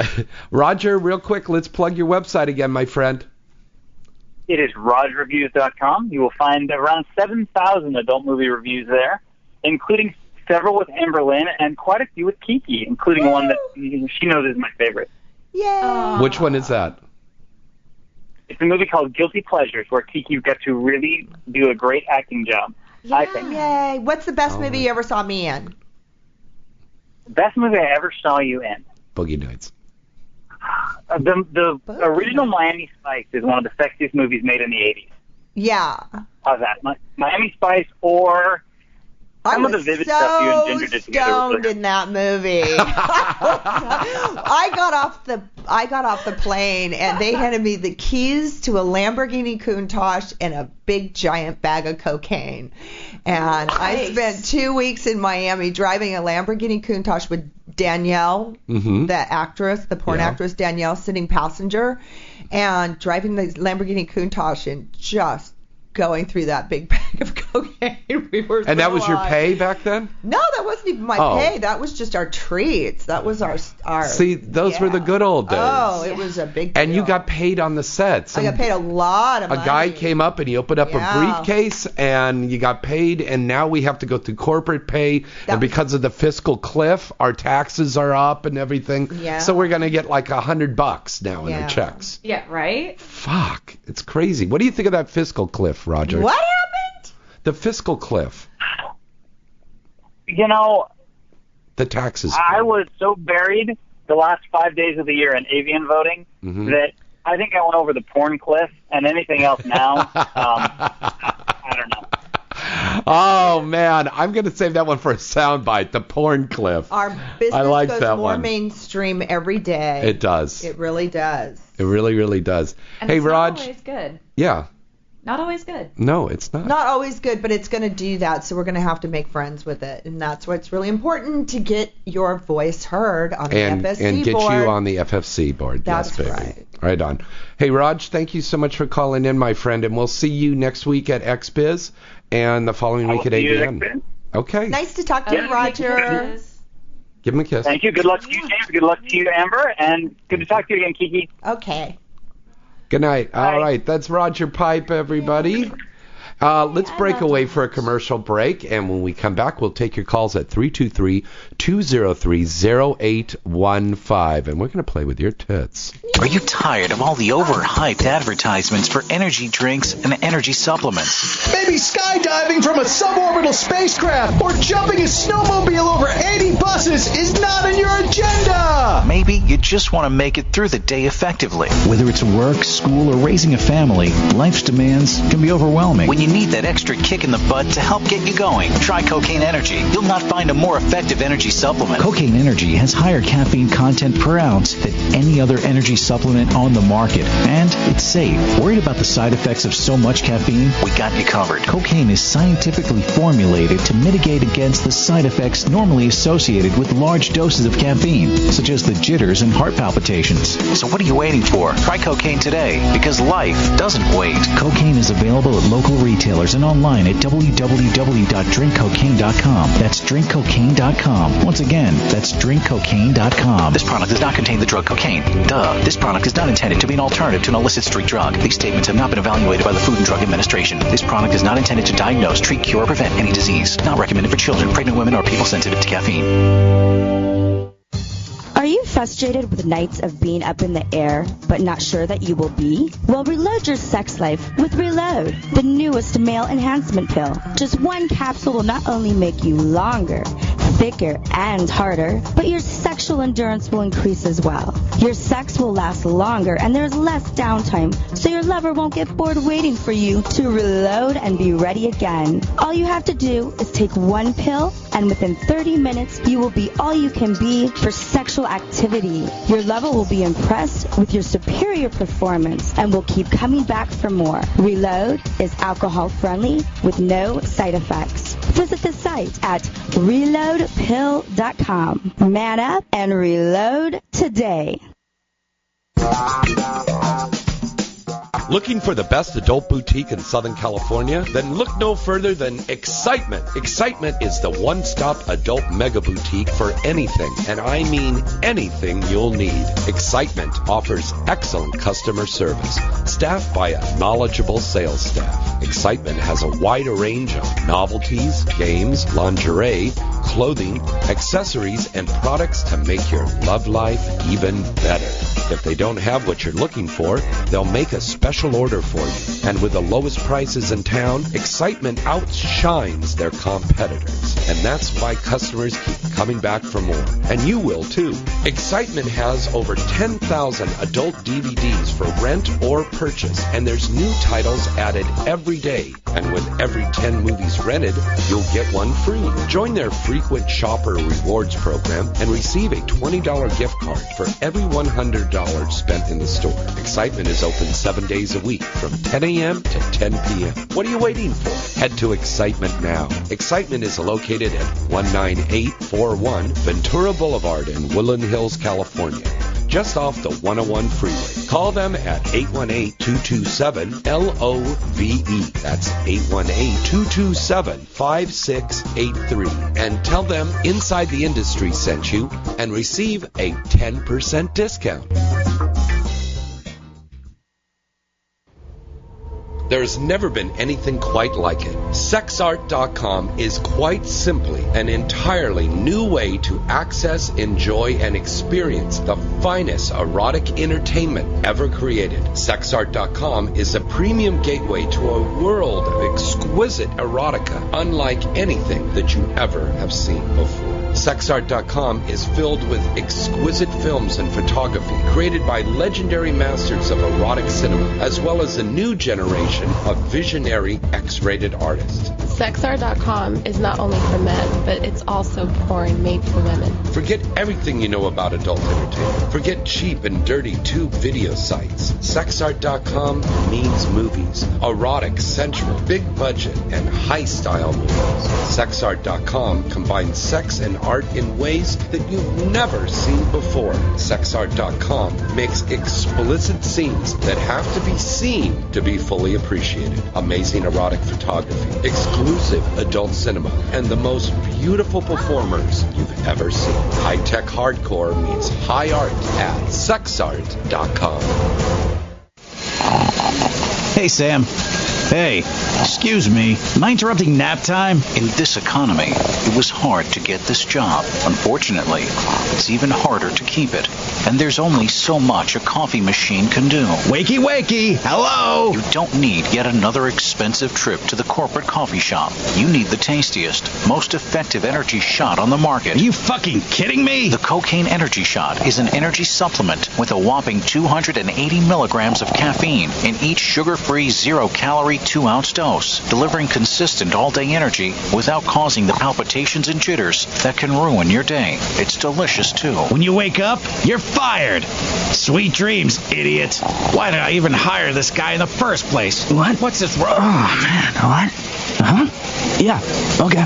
Roger, real quick, let's plug your website again, my friend. It is RogReviews.com. You will find around 7,000 adult movie reviews there, including several with Amber Lynn and quite a few with Kiki, including one that she knows is my favorite. Yay. Which one is that? It's a movie called Guilty Pleasures, where Kiki got to really do a great acting job. I think. Yay. What's the best Oh, movie um, you ever saw me in? Best movie I ever saw you in. Boogie Nights. Uh, the the Both. original Miami Spice is one of the sexiest movies made in the 80s. Yeah. How's that? Mi- Miami Spice or I Some of was the vivid so stuff you and Ginger did together stoned in that movie. I got off the I got off the plane and they handed me the keys to a Lamborghini Countach and a big giant bag of cocaine. And I spent two weeks in Miami driving a Lamborghini Countach with Danielle, Mhm. the actress, the porn Yeah. actress Danielle, sitting passenger, and driving the Lamborghini Countach and just going through that big bag of cocaine. We were And that so was your high. Uh, pay back then? No, that wasn't even my Oh. pay. That was just our treats. That was our our. See, those were the good old days. Oh, it was a big. And you got paid on the sets. I got paid a lot of a money. guy came up and he opened up Yeah. a briefcase and you got paid and now we have to go through corporate pay That- and because of the fiscal cliff our taxes are up and everything Yeah. so we're going to get like a hundred bucks now in our checks Yeah, right? fuck it's crazy what do you think of that fiscal cliff roger What happened? The fiscal cliff You know, the taxes I was so buried the last five days of the year in AVN voting Mhm. that I think I went over the porn cliff and anything else now. um, I don't know. oh man i'm going to save that one for a soundbite the porn cliff Our business I like goes that more one. mainstream every day. it does It really does. it really really does And hey it's Rog not always good. yeah Not always good. no it's not Not always good, but it's going to do that. So we're going to have to make friends with it, and that's why it's really important to get your voice heard on the and FSC and get board. you on the FSC board. That's yes, baby. right. Right on. Hey, Rog, thank you so much for calling in, my friend, and we'll see you next week at XBiz and the following I week will at see you AVN. next. Okay. Nice to talk to you, Okay, Roger. Give him a kiss. Thank you. Good luck to you, James. Good luck to you, Amber. And good to talk to you again, Kiki. Okay. Good night. All right, that's Roger Pipe, everybody. Uh, let's I break away for a commercial break, and when we come back, we'll take your calls at 323-203-0815, and we're going to play with your tits. Are you tired of all the overhyped advertisements for energy drinks and energy supplements? Maybe skydiving from a suborbital spacecraft or jumping a snowmobile over 80 buses is not in your agenda. Maybe you just want to make it through the day effectively. Whether it's work, school, or raising a family, life's demands can be overwhelming. When you need that extra kick in the butt to help get you going, try Cocaine Energy. You'll not find a more effective energy supplement. Cocaine Energy has higher caffeine content per ounce than any other energy supplement on the market, and it's safe. Worried about the side effects of so much caffeine? We got you covered. Cocaine is scientifically formulated to mitigate against the side effects normally associated with large doses of caffeine, such as the jitters and heart palpitations. So what are you waiting for? Try cocaine today, because life doesn't wait. Cocaine is available at local retailers and online at www.drinkcocaine.com. That's drinkcocaine.com. Once again, that's drinkcocaine.com. This product does not contain the drug cocaine. Duh. This product is not intended to be an alternative to an illicit street drug. These statements have not been evaluated by the Food and Drug Administration. This product is not intended to diagnose, treat, cure, or prevent any disease. Not recommended for children, pregnant women, or people sensitive to caffeine. Are you frustrated with nights of being up in the air, but not sure that you will be? Well, reload your sex life with Reload, the newest male enhancement pill. Just one capsule will not only make you longer, thicker, and harder, but your sexual endurance will increase as well. Your sex will last longer, and there's less downtime, so your lover won't get bored waiting for you to reload and be ready again. All you have to do is take one pill, and within 30 minutes, you will be all you can be for sexual activity. Your lover will be impressed with your superior performance and will keep coming back for more. Reload is alcohol friendly with no side effects. Visit the site at reloadpill.com. Man up and reload today. Looking for the best adult boutique in Southern California? Then look no further than Excitement. Excitement is the one-stop adult mega boutique for anything, and I mean anything you'll need. Excitement offers excellent customer service, staffed by a knowledgeable sales staff. Excitement has a wider range of novelties, games, lingerie, clothing, accessories, and products to make your love life even better. If they don't have what you're looking for, they'll make a special order for you. And with the lowest prices in town, Excitement outshines their competitors. And that's why customers keep coming back for more. And you will too. Excitement has over 10,000 adult DVDs for rent or purchase, and there's new titles added every day. And with every 10 movies rented, you'll get one free. Join their frequent shopper rewards program and receive a $20 gift card for every $100 spent in the store. Excitement is open seven days a week from 10 a.m. to 10 p.m. What are you waiting for? Head to Excitement now. Excitement is located at 19841 Ventura Boulevard in Woodland Hills, California just off the 101 freeway. Call them at 818-227-LOVE. That's 818-227-5683. And tell them Inside the Industry sent you and receive a 10% discount. There's never been anything quite like it. Sexart.com is quite simply an entirely new way to access, enjoy, and experience the finest erotic entertainment ever created. Sexart.com is a premium gateway to a world of exquisite erotica unlike anything that you ever have seen before. Sexart.com is filled with exquisite films and photography created by legendary masters of erotic cinema, as well as a new generation of visionary X-rated artists. SexArt.com is not only for men, but it's also porn made for women. Forget everything you know about adult entertainment. Forget cheap and dirty tube video sites. Sexart.com means movies. Erotic, sensual, big budget, and high style movies. Sexart.com combines sex and art in ways that you've never seen before. Sexart.com makes explicit scenes that have to be seen to be fully appreciated. Amazing erotic photography, exclusive adult cinema, and the most beautiful performers you've ever seen. High tech hardcore meets high art at sexart.com. Hey, Sam. Hey, excuse me. Am I interrupting nap time? In this economy, it was hard to get this job. Unfortunately, it's even harder to keep it. And there's only so much a coffee machine can do. Wakey, wakey! Hello! You don't need yet another expensive trip to the corporate coffee shop. You need the tastiest, most effective energy shot on the market. Are you fucking kidding me? The Cocaine Energy Shot is an energy supplement with a whopping 280 milligrams of caffeine in each sugar-free, zero-calorie, two-ounce dose, delivering consistent all-day energy without causing the palpitations and jitters that can ruin your day. It's delicious, too. When you wake up, you're fired. Sweet dreams, idiot. Why did I even hire this guy in the first place? What? What's this? Ro- oh, man. What? Huh? Yeah. Okay.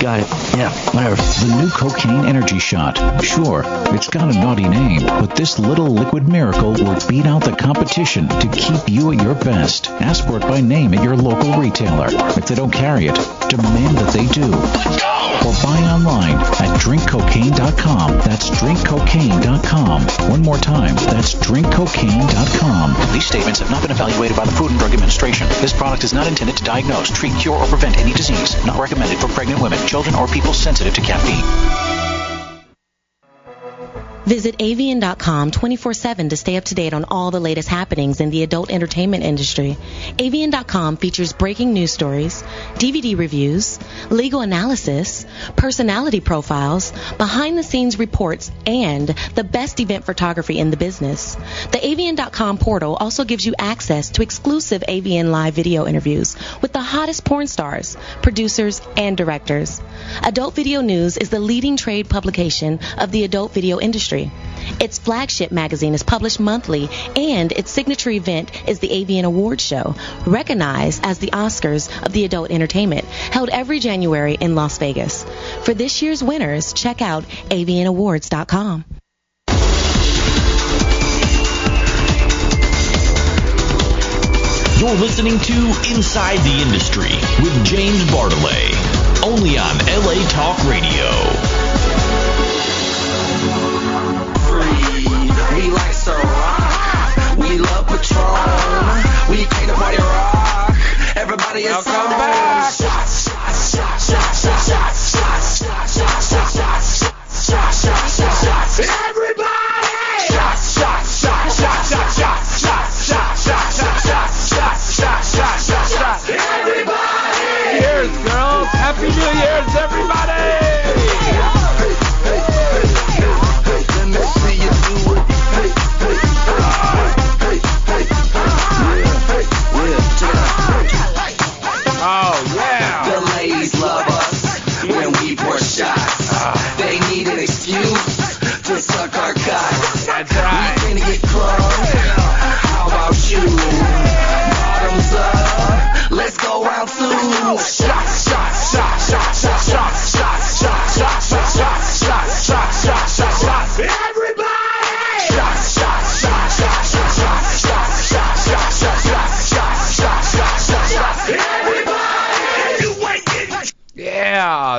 Got it. Yeah. Whatever. The new cocaine energy shot. Sure, it's got a naughty name, but this little liquid miracle will beat out the competition to keep you at your best. Ask for it by name at your local retailer. If they don't carry it, demand that they do. Or buy online at drinkcocaine.com. That's drinkcocaine.com. One more time. That's drinkcocaine.com. These statements have not been evaluated by the Food and Drug Administration. This product is not intended to diagnose, treat, cure, or prevent any disease. Not recommended for pregnant women, children, or people sensitive to caffeine. Visit AVN.com 24-7 to stay up to date on all the latest happenings in the adult entertainment industry. AVN.com features breaking news stories, DVD reviews, legal analysis, personality profiles, behind-the-scenes reports, and the best event photography in the business. The AVN.com portal also gives you access to exclusive AVN live video interviews with the hottest porn stars, producers, and directors. Adult Video News is the leading trade publication of the adult video industry. Its flagship magazine is published monthly, and its signature event is the AVN Awards Show, recognized as the Oscars of the adult entertainment, held every January in Las Vegas. For this year's winners, check out avnawards.com. You're listening to Inside the Industry with James Bartholet, only on LA Talk Radio. We like to rock. We love Patron. We came to party rock. Everybody is Welcome on. back.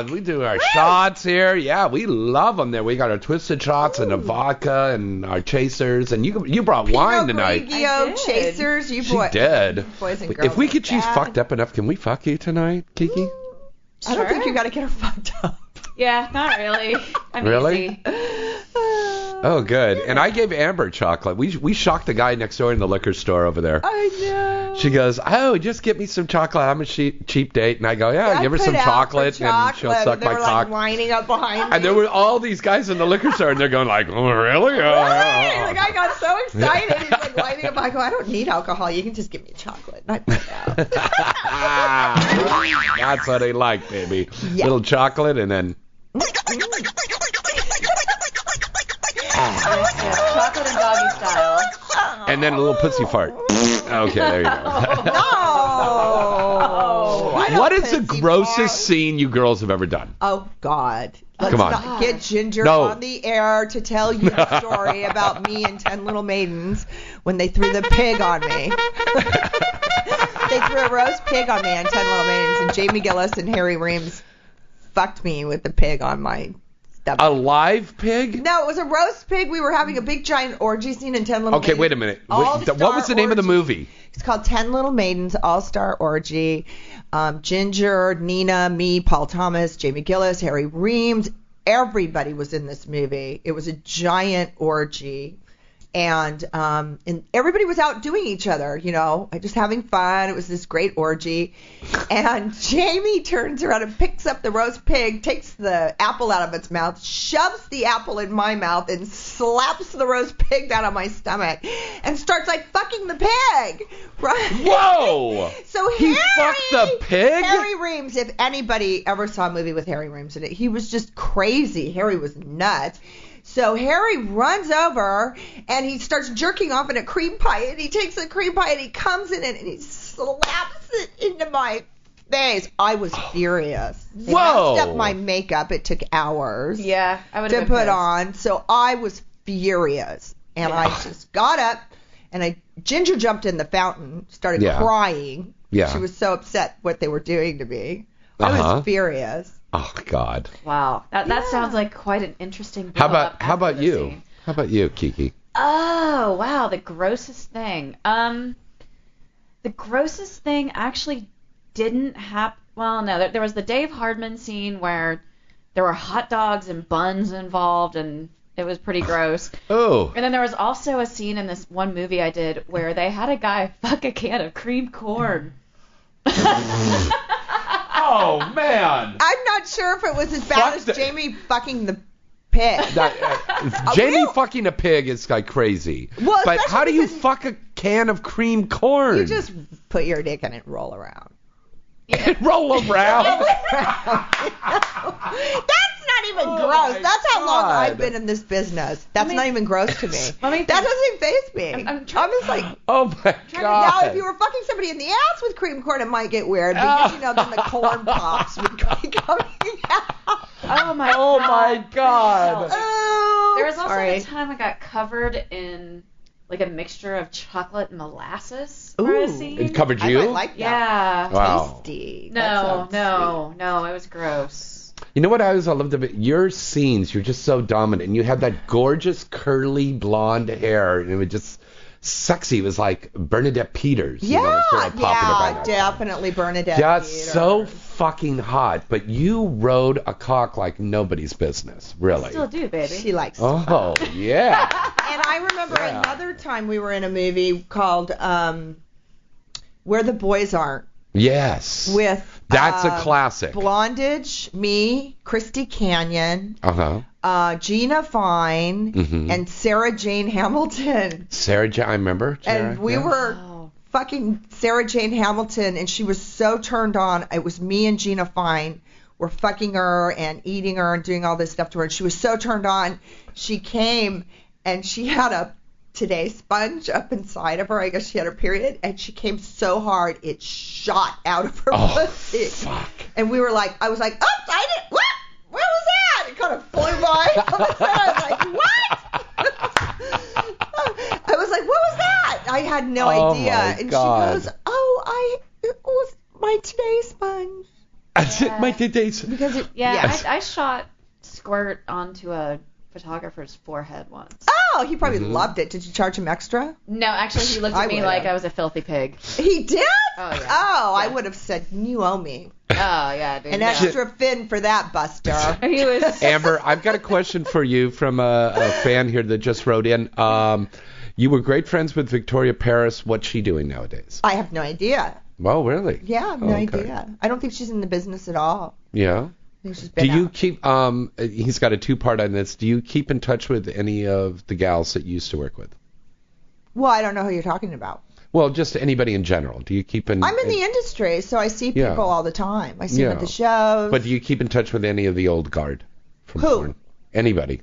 Yeah, we do our shots here. Yeah, we love them there. We got our twisted shots and the vodka and our chasers. And you you brought wine tonight. Grigio chasers, you She boy. did. Boys and girls If we are get you fucked up enough, can we fuck you tonight, Kiki? I don't think you got to get her fucked up. Yeah, not really. I'm Really? easy. Oh, good. And I gave Amber chocolate. We we shocked the guy next door in the liquor store over there. I know. She goes, "Oh, just get me some chocolate. I'm a cheap cheap date." And I go, "Yeah, I give her put some out for chocolate, and she'll chocolate, suck and they my were cock." like lining up behind me. and there were all these guys in the liquor store, and they're going like, "Oh, really?" Uh, Right? The guy got so excited. He's like lining up. I go, I don't need alcohol. You can just give me chocolate. And I put it out. That's what they like, baby. Yeah. Little chocolate, and then Yeah, chocolate and doggy style. and then a little pussy fart. Okay, there you go. No. What is the fancy grossest fart. scene you girls have ever done? Oh God. Let's Come on. not get Ginger No. on the air to tell you a story about me and Ten Little Maidens when they threw the pig on me. they threw a roast pig on me and Ten Little Maidens, and Jamie Gillis and Harry Reams fucked me with the pig on my A live pig? No, it was a roast pig. We were having a big giant orgy scene in Ten Little Okay, Maidens. wait a minute. Wait, All-Star What was the name of the orgy. movie? It's called Ten Little Maidens All Star Orgy. Um, Ginger, Nina, me, Paul Thomas, Jamie Gillis, Harry Reams. Everybody was in this movie. It was a giant orgy. And um, and everybody was out doing each other, you know, just having fun. It was this great orgy. And Jamie turns around and picks up the roast pig, takes the apple out of its mouth, shoves the apple in my mouth, and slaps the roast pig down on my stomach, and starts like fucking the pig. Right? Whoa! So He Harry, fucked the pig? Harry Reams. If anybody ever saw a movie with Harry Reams in it, he was just crazy. Harry was nuts. So Harry runs over and he starts jerking off in a cream pie, and he takes the cream pie and he comes in it and he slaps it into my face. I was furious. They Whoa. messed up my makeup. It took hours Yeah, I would to have put been pissed. on. So I was furious, and I just got up and I Ginger jumped in the fountain, started Yeah. crying. Yeah. She was so upset what they were doing to me. I Uh-huh. I was furious. Oh God. Wow, that that sounds like quite an interesting. How about how about you? scene. How about you, Kiki? Oh wow, the grossest thing. Um, the grossest thing actually didn't happen. Well, no, there, there was the Dave Hardman scene where there were hot dogs and buns involved, and it was pretty gross. Oh. And then there was also a scene in this one movie I did where they had a guy fuck a can of cream corn. Oh man. I'm not sure if it was as bad Fuck as the- Jamie fucking the pig. That, uh, Jamie fucking a pig is like crazy. Well, but how do you because- fuck a can of cream corn? you just put your dick in it and roll around. roll around. That's not even Oh gross. That's how long I've been in this business. That's me- not even gross to me. Me that think. doesn't faze me. I'm- I'm I'm, trying- just like, oh my god. now if you were fucking somebody in the ass with cream corn, it might get weird because you oh. know then the corn pops would be coming out. Oh my. Oh my God. Oh, There was also sorry. the time I got covered in like a mixture of chocolate and molasses for a Ooh. scene. It covered I you? might like that. yeah. Wow. Tasty. That No, sounds no, no. It was gross. You know what I always loved about your scenes? You're just so dominant. And you had that gorgeous curly blonde hair, and it was just sexy. It was like Bernadette Peters. you know, Yeah, was sort of popular by yeah, that time. definitely Bernadette. Just Peters. so fucking hot. But you rode a cock like nobody's business, really. Still do, baby. She likes. It. Oh yeah. And I remember Yeah. another time we were in a movie called um, Where the Boys Aren't yes. with. That's a uh, classic. Blondage, me, Christy Canyon, Uh huh. uh, Gina Fine, Mhm. and Sarah Jane Hamilton. Sarah, Jane, I remember. Sarah, and we yeah. were Wow. fucking Sarah Jane Hamilton, and she was so turned on. It was me and Gina Fine were fucking her and eating her and doing all this stuff to her. And she was so turned on. She came and she had a Today sponge up inside of her. I guess she had her period, and she came so hard it shot out of her Oh, pussy. fuck. And we were like, I was like, oh, I didn't. What? Where was that? It kind of flew by. I was like, what? I was like, what was that? I had no Oh, idea. my and God. she goes, oh, I it was my today sponge. That's it, my days. Because it, Yeah, yes. I, I shot squirt onto a photographer's forehead once. Oh, he probably Mm-hmm. loved it. Did you charge him extra? No, actually, he looked I at me would've. like I was a filthy pig. He did? Oh, yeah. Oh, I would have said, you owe me. Oh yeah, dude. An no. extra fin for that, Buster. He was. Amber, I've got a question for you from a, a fan here that just wrote in. Um, you were great friends with Victoria Paris. What's she doing nowadays? I have no idea. Well, really? Yeah, I have no Okay. idea. I don't think she's in the business at all. Yeah. I think she's Do you out. keep? Um, he's got a two-part on this. Do you keep in touch with any of the gals that you used to work with? Well, I don't know who you're talking about. Well, just anybody in general. Do you keep in? I'm in the industry, so I see people Yeah. all the time. I see them at the shows. But do you keep in touch with any of the old guard? From Who? porn? Anybody?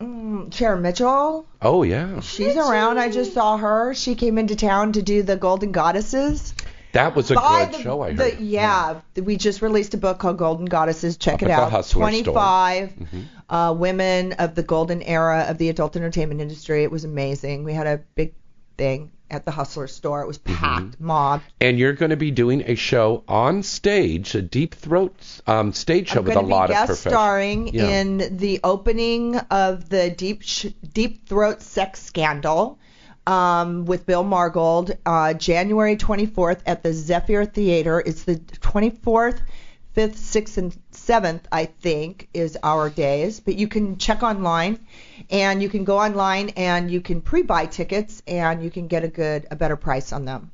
Mm, Sharon Mitchell, Oh yeah. she's around. I just saw her. She came into town to do the Golden Goddesses. That was a By good the- show. I the- heard. yeah, we just released a book called Golden Goddesses. Check Up it out. Hustler store. 25 Mhm. uh, women of the golden era of the adult entertainment industry. It was amazing. We had a big thing at the Hustler store. It was Mm-hmm. packed, mobbed. And you're going to be doing a show on stage, a deep throat um, stage show I'm with a lot of professionals. starring Yeah. in the opening of the Deep Sh- Deep Throat Sex Scandal um, with Bill Margold, uh, January 24th at the Zephyr Theater. It's the 24th, 5th, 6th, and 7th, I think, is our days. But you can check online, and you can go online and you can pre-buy tickets, and you can get a good, a better price on them.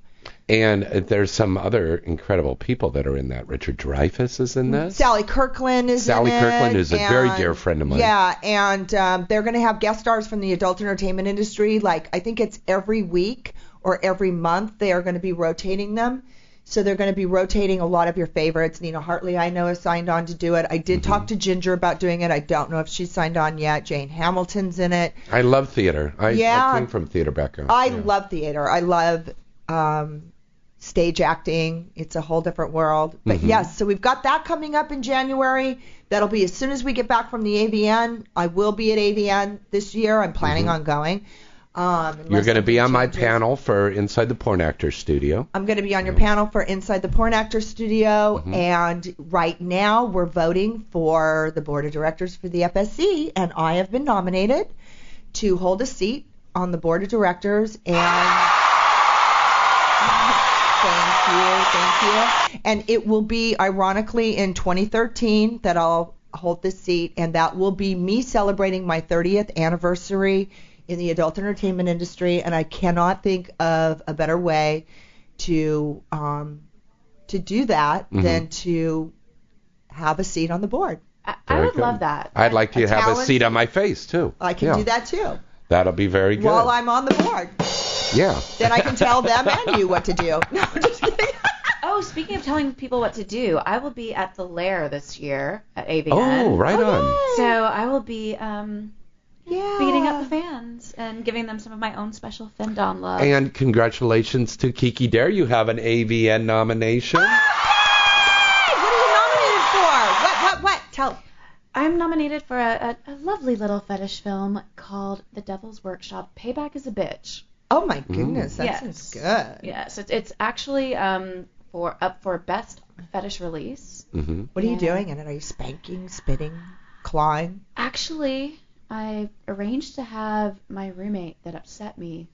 And there's some other incredible people that are in that. Richard Dreyfuss is in this. Sally Kirkland is in. Sally in Kirkland it, is a very and- dear friend of mine. Yeah, and um, they're going to have guest stars from the adult entertainment industry. Like I think it's every week or every month they are going to be rotating them. So they're going to be rotating a lot of your favorites. Nina Hartley, I know, has signed on to do it. I did Mm-hmm. talk to Ginger about doing it. I don't know if she's signed on yet. Jane Hamilton's in it. I love theater. I, Yeah. I came from theater background. I Yeah. love theater. I love um, stage acting. It's a whole different world. But Mhm. yes, so we've got that coming up in January. That'll be as soon as we get back from the AVN. I will be at AVN this year. I'm planning Mhm. on going. Um, You're going to be on my panel for Inside the Porn Actors Studio. I'm going to be on your panel for Inside the Porn Actor Studio, Mhm. and right now we're voting for the board of directors for the FSC, and I have been nominated to hold a seat on the board of directors. And thank you. And it will be ironically in 2013 that I'll hold this seat, and that will be me celebrating my 30th anniversary in the adult entertainment industry, and I cannot think of a better way to um, to do that Mhm. than to have a seat on the board. I, I would good. love that. I'd like to A have a seat on my face too. I can Yeah. do that too That'll be very good. while I'm on the board. yeah. Then I can tell them and you what to do. No, I'm just kidding. Oh, speaking of telling people what to do, I will be at the Lair this year at AVN. Oh, right on. So I will be um, Yeah. beating up the fans and giving them some of my own special Fendon love. And congratulations to Kiki D'Aire. You have an AVN nomination. Hey, what are you nominated for? What, what, what? Tell. I'm nominated for a, a, a lovely little fetish film called The Devil's Workshop. Payback is a bitch. Oh my goodness, that Yes. sounds good. Yes, it's, it's actually um, for up for best fetish release. Mm-hmm. What are you doing in it? Are you spanking, spitting, clawing? Actually, I arranged to have my roommate that upset me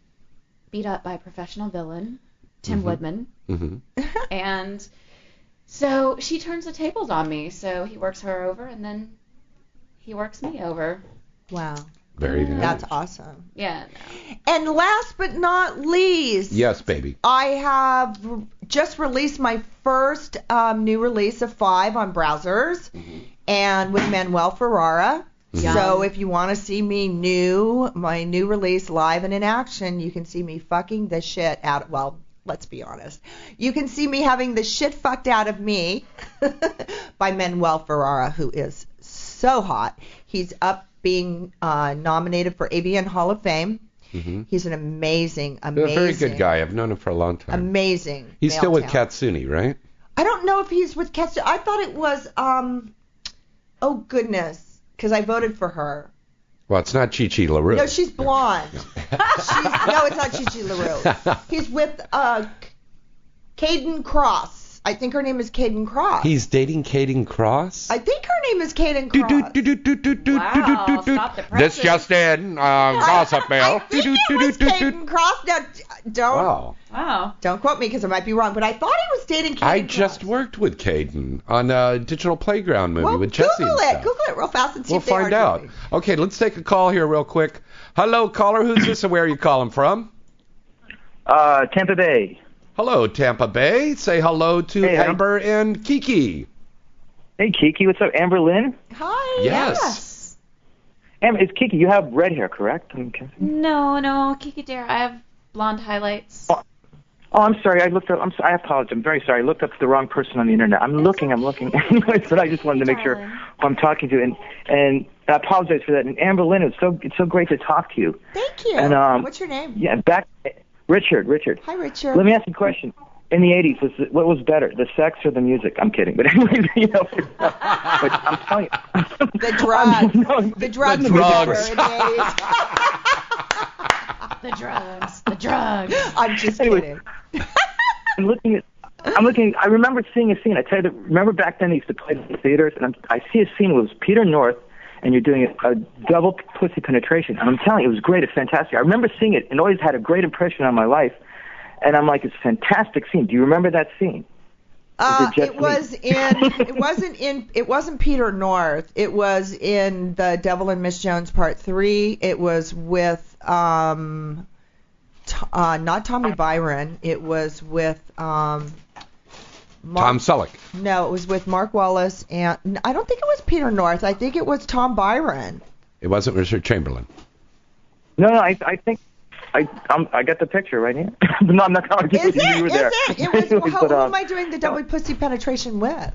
beat up by a professional villain, Tim Mhm. Woodman, Mm-hmm. and so she turns the tables on me. So he works her over, and then he works me over. Wow, Very nice. that's awesome. Yeah. No. And last but not least, Yes, baby. I have just released my first um, new release of five on browsers, and with Manuel Ferrara. Yum. So if you want to see me new, my new release live and in action, you can see me fucking the shit out. Well, let's be honest. You can see me having the shit fucked out of me by Manuel Ferrara, who is so hot. He's up being uh, nominated for AVN Hall of Fame. Mhm. He's an amazing, amazing, a very good guy. I've known him for a long time. amazing. He's still with talent. Katsuni, right? I don't know if he's with Katsu. I thought it was um. Oh goodness, because I voted for her. Well, it's not Chi Chi LaRue. No, she's blonde. she's, no, it's not Chi Chi LaRue. He's with uh, Kayden Kross. I think her name is Kayden Kross. He's dating Kayden Kross. I think her name is Kayden Kross. Wow, stop the This presses. just in, uh, gossip I mail. think it was Kayden Kross. Now, d- don't Wow. Wow. don't quote me because I might be wrong, but I thought he was dating Kayden I Kross. just worked with Kayden on a digital playground movie well, with Jesse Google and it. stuff. Google it real fast and see if they are doing. We'll if they find are out. dating. Okay, let's take a call here real quick. Hello, caller. Who's this and where are you calling from? Uh, Tampa Bay. Hello, Tampa Bay. Say hello to Hey, how you- Amber and Kiki. Hey, Kiki, what's up? Amber Lynn? Hi. Yes. Amber, it's Kiki. You have red hair, correct? I'm. No, no, Kiki D'Aire, I have blonde highlights. Oh, I'm sorry. I looked up. I'm. so- I apologize. I'm very sorry. I looked up the wrong person on the internet. I'm looking. I'm looking. Anyways, but I just wanted to make sure who I'm talking to, and and I apologize for that. And Amber Lynn, it's so it's so great to talk to you. Thank you. And, um, What's your name? Yeah, back. Richard. Richard. Hi, Richard. Let me ask you a question. In the 80s, was it, what was better, the sex or the music? I'm kidding, but anyway, you know. but I'm telling you. The drugs. no, the drugs. The were drugs. better in the 80s. The drugs, the drugs. I'm just Anyway. kidding. I'm looking at. I'm looking. I remember seeing a scene. I tell you, that, remember back then they used to play in the theaters, and I'm, I see a scene where it was Peter North, and you're doing a, a double pussy penetration. And I'm telling you, it was great. It's fantastic. I remember seeing it, and always had a great impression on my life. And I'm like, it's a fantastic scene. Do you remember that scene? Uh, it it was in. It wasn't in. It wasn't Peter North. It was in the Devil and Miss Jones Part Three. It was with um, t- uh, not Tommy Byron. It was with um. Mark, Tom Selleck. No, it was with Marc Wallice and I don't think it was Peter North. I think it was Tom Byron. It wasn't Richard Chamberlain. No, no. I, I think. I I'm, I got the picture right here. no, I'm not going to Is with you. it? You were Is there. it? It was. Anyways, How, but, who um, am I doing the double pussy penetration with?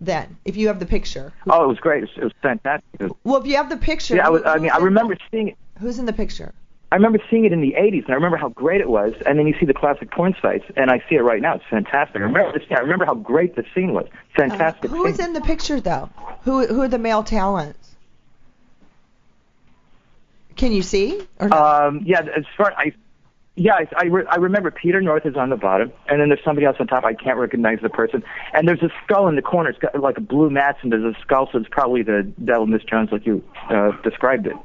Then, if you have the picture. Oh, it was great. It was, it was fantastic. Well, if you have the picture. yeah, I, was, I mean, I in- remember seeing it. Who's in the picture? I remember seeing it in the 80s, and I remember how great it was. And then you see the classic porn sites, and I see it right now. It's fantastic. I remember this. I remember how great the scene was. Fantastic. Who is scene. in the picture though? Who who are the male talents? Can you see? Or no? Um, yeah, as far I, yeah, I I, re- I remember Peter North is on the bottom, and then there's somebody else on top. I can't recognize the person. And there's a skull in the corner. It's got like a blue mat, and there's a skull, so it's probably the Devil Miss Jones, like you uh, described it.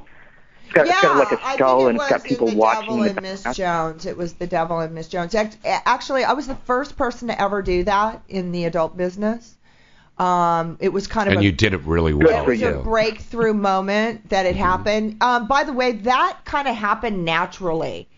It's got, yeah, it's got like a I skull, think it and it's got was people the watching. Devil the and Miss. Jones. It was the Devil and Miss Jones. Actually, I was the first person to ever do that in the adult business. Um, it was kind of And a you did it really well. it was a breakthrough moment that it happened. Um, by the way, that kind of happened naturally.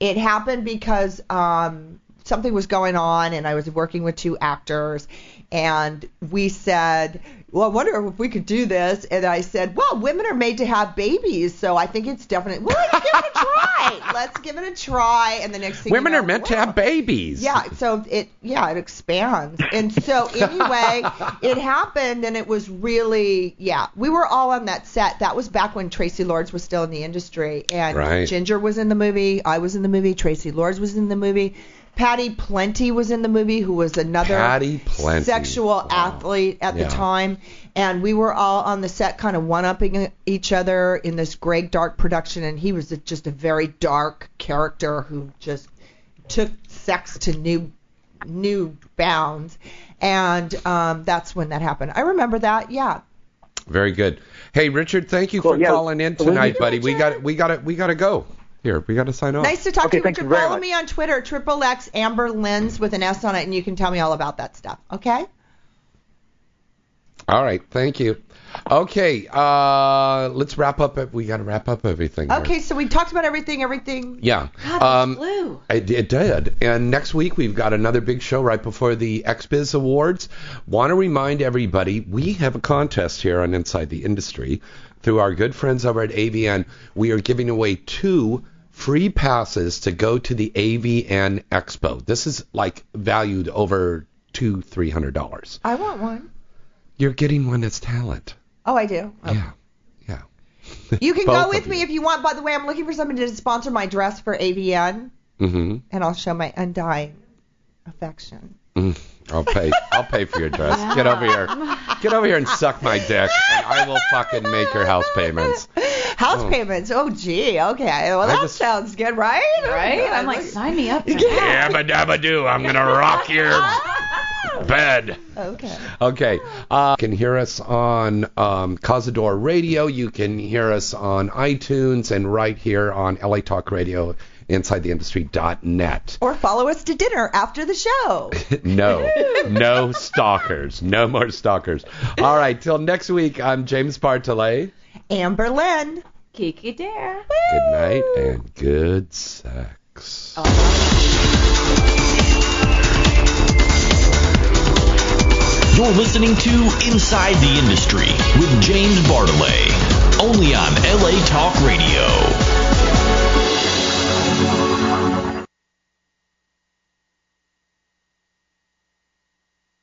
It happened because um, something was going on, and I was working with two actors, and we said, "Well, I wonder if we could do this." And I said, "Well, women are made to have babies, so I think it's definitely. Well, let's give it a try. Let's give it a try." And the next thing Women you know, are meant to have babies. Yeah, so it yeah, it expands. And so anyway, it happened and it was really yeah, we were all on that set. That was back when Traci Lords was still in the industry and Right. Ginger was in the movie, I was in the movie, Traci Lords was in the movie. Patty Plenty was in the movie, who was another Patty Plenty. sexual athlete at Yeah. the time. And we were all on the set kind of one upping each other in this Greg Dark production. And he was a, just a very dark character who just took sex to new new bounds. And um, that's when that happened. I remember that, yeah. Very good. Hey, Richard, thank you Cool, for yeah. calling in tonight, you, buddy. We Richard. got we got to we got to go. Here, we got to sign off. Nice to talk Okay, to you, thank Richard. you very Follow much. me on Twitter, triple X Amber Lens with an S on it, and you can tell me all about that stuff. Okay? All right, thank you. Okay, uh, let's wrap up. We got to wrap up everything. here. Okay, so we talked about everything, everything. Yeah. God, Um, blue. It, it did. And next week we've got another big show right before the XBiz Awards. Want to remind everybody we have a contest here on Inside the Industry through our good friends over at AVN. We are giving away two free passes to go to the AVN Expo. This is like valued over two, three hundred dollars. I want one. You're getting one that's talent. Oh, I do. Oh. Yeah. Yeah. You can Both go with of me if you want. By the way, I'm looking for somebody to sponsor my dress for AVN, Mm-hmm. and I'll show my undying affection. Mm, I'll pay. I'll pay for your dress. Get over here. Get over here and suck my dick, and I will fucking make your house payments. House Oh. payments. Oh, gee. Okay. Well, that just- sounds good, right? Right? I'm like, sign me up. for that. Yabba dabba do. I'm gonna rock your bed. Okay. Okay. Uh, you can hear us on um, Cazador Radio. You can hear us on iTunes and right here on LA Talk Radio, InsideTheIndustry.net. Or follow us to dinner after the show. no, no stalkers. No more stalkers. All right. Till next week, I'm James Bartholet. Amber Lynn. Kiki D'Aire. Good night and good sex. You're listening to Inside the Industry with James Bartholet, only on LA Talk Radio.